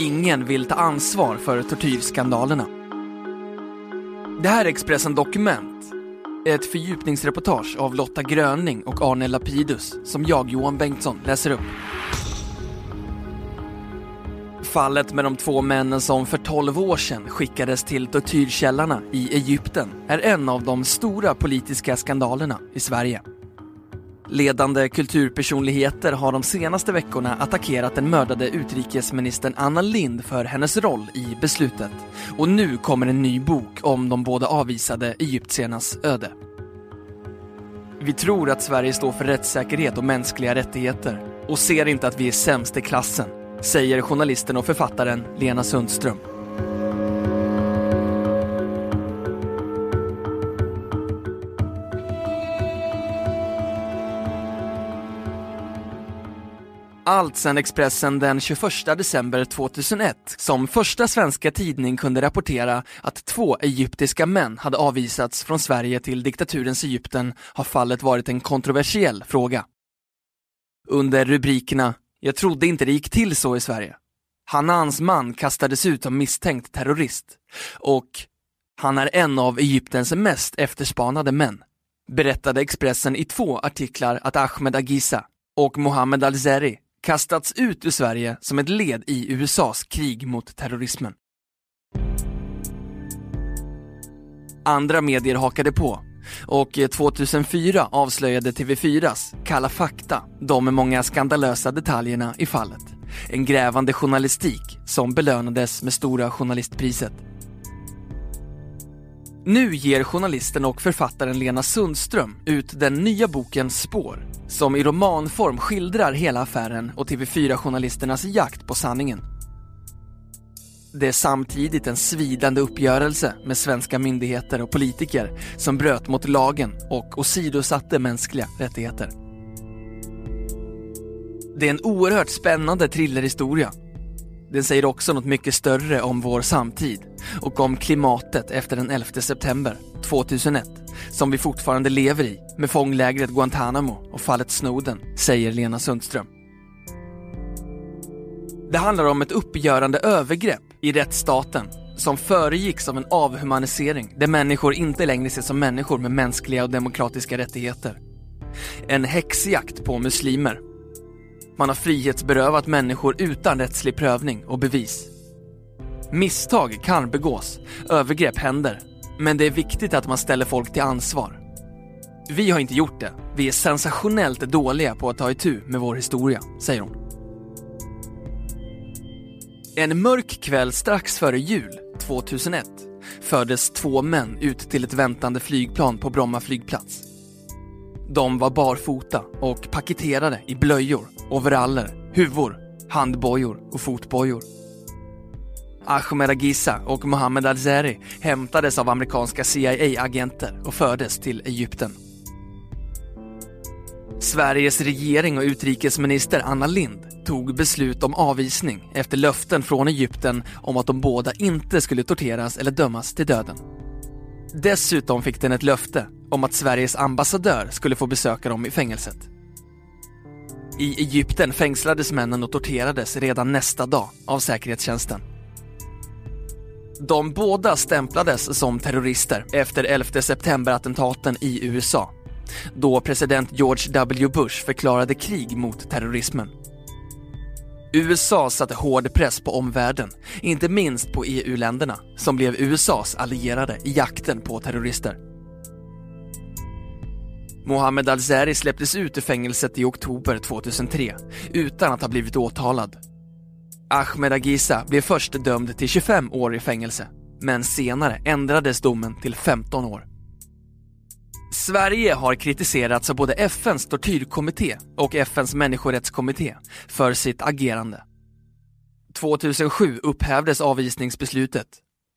Ingen vill ta ansvar för tortyrskandalerna. Det här är Expressen Dokument. Ett fördjupningsreportage av Lotta Gröning och Arne Lapidus som jag, Johan Bengtsson, läser upp. Fallet med de två männen som för 12 år sedan skickades till tortyrkällarna i Egypten är en av de stora politiska skandalerna i Sverige. Ledande kulturpersonligheter har de senaste veckorna attackerat den mördade utrikesministern Anna Lind för hennes roll i beslutet. Och nu kommer en ny bok om de båda avvisade egyptiernas öde. Vi tror att Sverige står för rättssäkerhet och mänskliga rättigheter och ser inte att vi är sämst i klassen, säger journalisten och författaren Lena Sundström. Allt sedan Expressen den 21 december 2001 som första svenska tidning kunde rapportera att två egyptiska män hade avvisats från Sverige till diktaturens Egypten har fallet varit en kontroversiell fråga. Under rubrikerna “Jag trodde inte det gick till så i Sverige”, “Hanans man kastades ut som misstänkt terrorist” och “Han är en av Egyptens mest efterspanade män” berättade Expressen i två artiklar att Ahmed Agisa och Mohammed Al-Zeri kastats ut ur Sverige som ett led i USAs krig mot terrorismen. Andra medier hakade på och 2004 avslöjade TV4s Kalla fakta de många skandalösa detaljerna i fallet. En grävande journalistik som belönades med Stora Journalistpriset. Nu ger journalisten och författaren Lena Sundström ut den nya boken Spår som i romanform skildrar hela affären och TV4-journalisternas jakt på sanningen. Det är samtidigt en svidande uppgörelse med svenska myndigheter och politiker som bröt mot lagen och åsidosatte mänskliga rättigheter. Det är en oerhört spännande thrillerhistoria. Den säger också något mycket större om vår samtid och om klimatet efter den 11 september 2001 som vi fortfarande lever i med fånglägret Guantanamo och fallet Snowden, säger Lena Sundström. Det handlar om ett uppgörande övergrepp i rättsstaten som föregicks av en avhumanisering där människor inte längre ses som människor med mänskliga och demokratiska rättigheter. En häxjakt på muslimer. Man har frihetsberövat människor utan rättslig prövning och bevis. Misstag kan begås, övergrepp händer, men det är viktigt att man ställer folk till ansvar. Vi har inte gjort det. Vi är sensationellt dåliga på att ta itu med vår historia, säger hon. En mörk kväll strax före jul 2001 fördes två män ut till ett väntande flygplan på Bromma flygplats. De var barfota och paketerade i blöjor, overaller, huvor, handbojor och fotbojor. Ahmed Agissa och Mohammed Alzeri hämtades av amerikanska CIA-agenter och fördes till Egypten. Sveriges regering och utrikesminister Anna Lind tog beslut om avvisning efter löften från Egypten om att de båda inte skulle torteras eller dömas till döden. Dessutom fick den ett löfte om att Sveriges ambassadör skulle få besöka dem i fängelset. I Egypten fängslades männen och torterades redan nästa dag av säkerhetstjänsten. De båda stämplades som terrorister efter 11 september-attentaten i USA då president George W Bush förklarade krig mot terrorismen. USA satte hård press på omvärlden, inte minst på EU-länderna som blev USAs allierade i jakten på terrorister. Mohammed Alzeri släpptes ut ur fängelset i oktober 2003 utan att ha blivit åtalad. Ahmed Agisa blev först dömd till 25 år i fängelse, men senare ändrades domen till 15 år. Sverige har kritiserats av både FNs tortyrkommitté och FNs människorättskommitté för sitt agerande. 2007 upphävdes avvisningsbeslutet.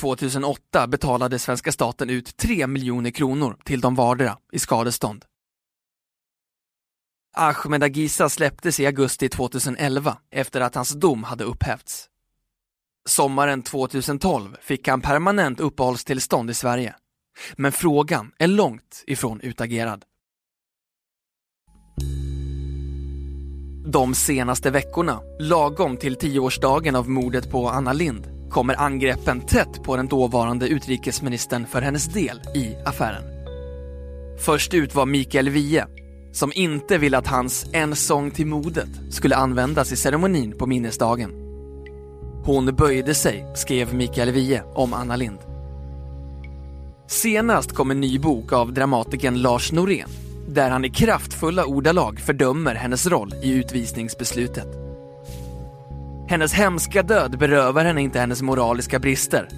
2008 betalade svenska staten ut 3 miljoner kronor till de vardera i skadestånd. Ahmed Agisa släpptes i augusti 2011 efter att hans dom hade upphävts. Sommaren 2012 fick han permanent uppehållstillstånd i Sverige. Men frågan är långt ifrån utagerad. De senaste veckorna, lagom till tioårsdagen av mordet på Anna Lind, kommer angreppen tätt på den dåvarande utrikesministern för hennes del i affären. Först ut var Mikael Wiehe, som inte ville att hans En sång till modet skulle användas i ceremonin på minnesdagen. Hon böjde sig, skrev Mikael Wiehe om Anna Lind. Senast kom en ny bok av dramatikern Lars Norén där han i kraftfulla ordalag fördömer hennes roll i utvisningsbeslutet. Hennes hemska död berövar henne inte hennes moraliska brister.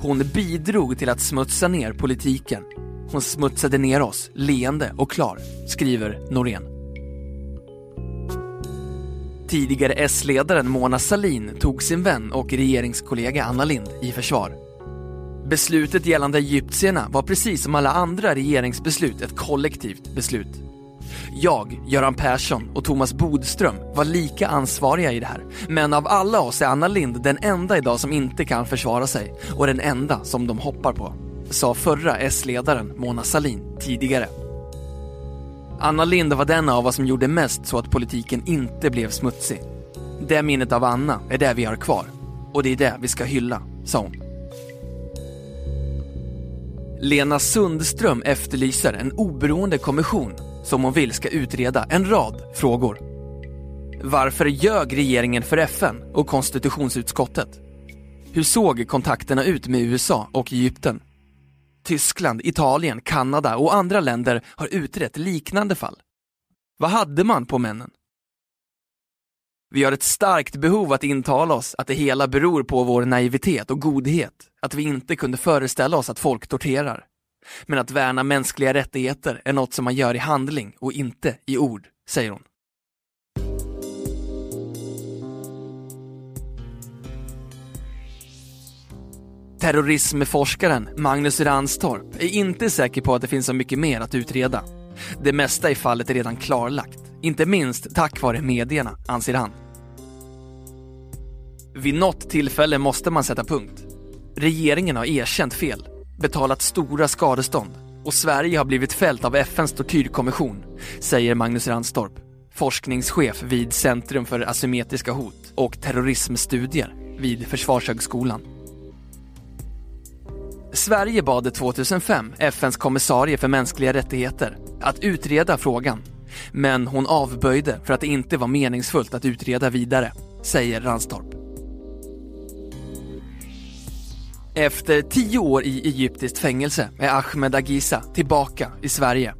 Hon bidrog till att smutsa ner politiken. Hon smutsade ner oss, leende och klar, skriver Norén. Tidigare S-ledaren Mona Salin tog sin vän och regeringskollega Anna Lind i försvar. Beslutet gällande egyptierna var precis som alla andra regeringsbeslut ett kollektivt beslut. Jag, Göran Persson och Thomas Bodström var lika ansvariga i det här. Men av alla oss är Anna Lind den enda idag som inte kan försvara sig och den enda som de hoppar på, sa förra S-ledaren Mona Salin tidigare. Anna Lind var den av oss som gjorde mest så att politiken inte blev smutsig. Det minnet av Anna är det vi har kvar. Och det är det vi ska hylla, sa hon. Lena Sundström efterlyser en oberoende kommission som hon vill ska utreda en rad frågor. Varför ljög regeringen för FN och konstitutionsutskottet? Hur såg kontakterna ut med USA och Egypten? Tyskland, Italien, Kanada och andra länder har utrett liknande fall. Vad hade man på männen? Vi har ett starkt behov att intala oss att det hela beror på vår naivitet och godhet, att vi inte kunde föreställa oss att folk torterar. Men att värna mänskliga rättigheter är något som man gör i handling och inte i ord, säger hon. Terrorismforskaren Magnus Ranstorp är inte säker på att det finns så mycket mer att utreda. Det mesta i fallet är redan klarlagt, inte minst tack vare medierna, anser han. Vid något tillfälle måste man sätta punkt. Regeringen har erkänt fel, betalat stora skadestånd och Sverige har blivit fällt av FNs tortyrkommission, säger Magnus Ranstorp, forskningschef vid Centrum för asymmetriska hot och terrorismstudier vid Försvarshögskolan. Sverige bad 2005 FNs kommissarie för mänskliga rättigheter att utreda frågan, men hon avböjde för att det inte var meningsfullt att utreda vidare, säger Ranstorp. Efter tio år i egyptiskt fängelse är Ahmed Agisa tillbaka i Sverige.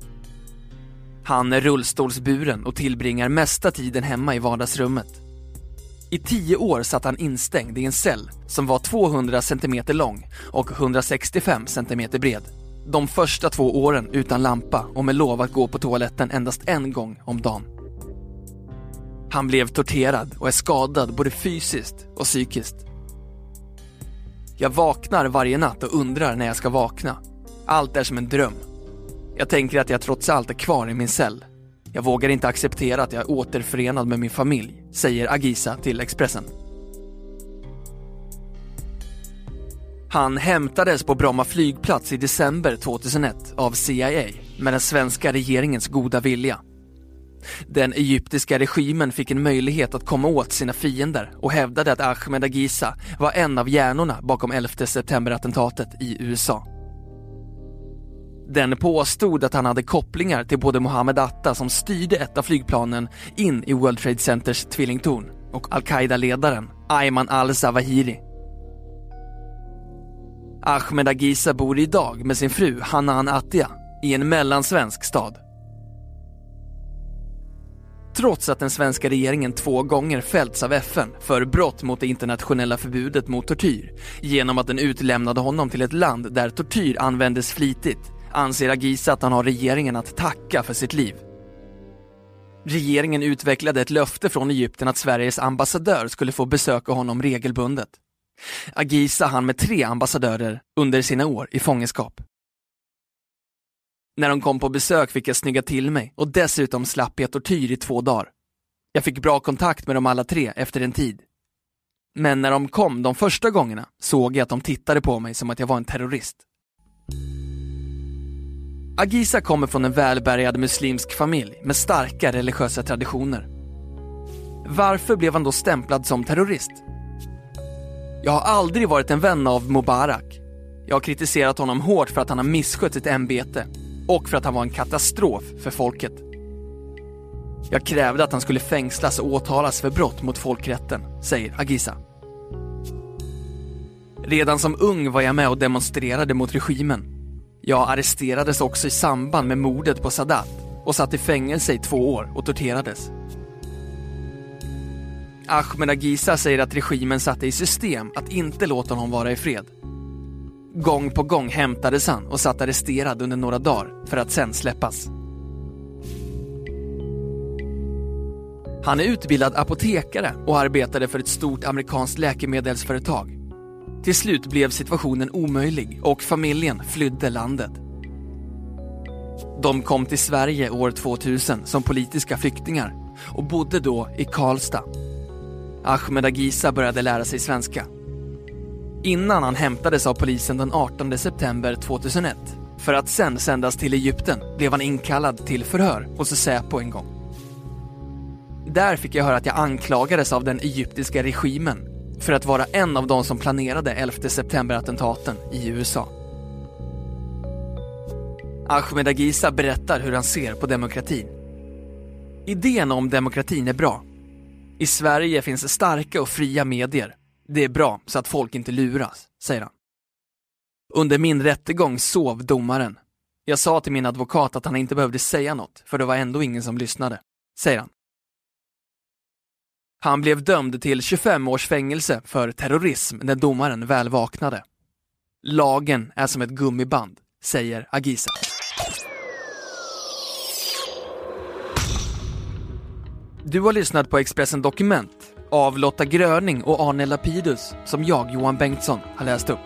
Han är rullstolsburen och tillbringar mesta tiden hemma i vardagsrummet. I tio år satt han instängd i en cell som var 200 cm lång och 165 cm bred. De första två åren utan lampa och med lov att gå på toaletten endast en gång om dagen. Han blev torterad och är skadad både fysiskt och psykiskt. Jag vaknar varje natt och undrar när jag ska vakna. Allt är som en dröm. Jag tänker att jag trots allt är kvar i min cell. Jag vågar inte acceptera att jag är återförenad med min familj, säger Agisa till Expressen. Han hämtades på Bromma flygplats i december 2001 av CIA med den svenska regeringens goda vilja. Den egyptiska regimen fick en möjlighet att komma åt sina fiender och hävdade att Ahmed Agisa var en av hjärnorna bakom 11 september-attentatet i USA. Den påstod att han hade kopplingar till både Mohammed Atta som styrde ett av flygplanen in i World Trade Centers tvillingtorn och al-Qaida-ledaren Ayman al-Zawahiri. Ahmed Agisa bor idag med sin fru Hanan Attia i en mellansvensk stad. Trots att den svenska regeringen två gånger fällts av FN för brott mot det internationella förbudet mot tortyr genom att den utlämnade honom till ett land där tortyr användes flitigt anser Agisa att han har regeringen att tacka för sitt liv. Regeringen utvecklade ett löfte från Egypten att Sveriges ambassadör skulle få besöka honom regelbundet. Agisa hann med tre ambassadörer under sina år i fångenskap. När de kom på besök fick jag snygga till mig och dessutom slapp jag tortyr i två dagar. Jag fick bra kontakt med dem alla tre efter en tid. Men när de kom de första gångerna såg jag att de tittade på mig som att jag var en terrorist. Agisa kommer från en välbärgad muslimsk familj med starka religiösa traditioner. Varför blev han då stämplad som terrorist? Jag har aldrig varit en vän av Mubarak. Jag har kritiserat honom hårt för att han har misskött sitt ämbete och för att han var en katastrof för folket. Jag krävde att han skulle fängslas och åtalas för brott mot folkrätten, säger Agisa. Redan som ung var jag med och demonstrerade mot regimen. Jag arresterades också i samband med mordet på Sadat och satt i fängelse i två år och torterades. Ahmed Agisa säger att regimen satte i system att inte låta honom vara i fred. Gång på gång hämtades han och satt arresterad under några dagar för att sen släppas. Han är utbildad apotekare och arbetade för ett stort amerikanskt läkemedelsföretag. Till slut blev situationen omöjlig och familjen flydde landet. De kom till Sverige år 2000 som politiska flyktingar och bodde då i Karlstad. Ahmed Agisa började lära sig svenska. Innan han hämtades av polisen den 18 september 2001 för att sen sändas till Egypten blev han inkallad till förhör hos Säpo en gång. Där fick jag höra att jag anklagades av den egyptiska regimen för att vara en av de som planerade 11 september-attentaten i USA. Ahmed Agisa berättar hur han ser på demokratin. Idén om demokratin är bra. I Sverige finns starka och fria medier. Det är bra så att folk inte luras, säger han. Under min rättegång sov domaren. Jag sa till min advokat att han inte behövde säga något, för det var ändå ingen som lyssnade, säger han. Han blev dömd till 25 års fängelse för terrorism när domaren väl vaknade. Lagen är som ett gummiband, säger Agisa. Du har lyssnat på Expressen Dokument av Lotta Gröning och Arne Lapidus som jag, Johan Bengtsson, har läst upp.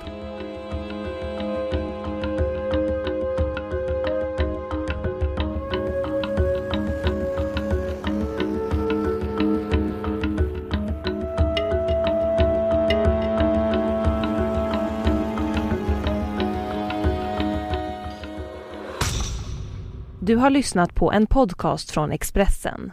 Du har lyssnat på en podcast från Expressen.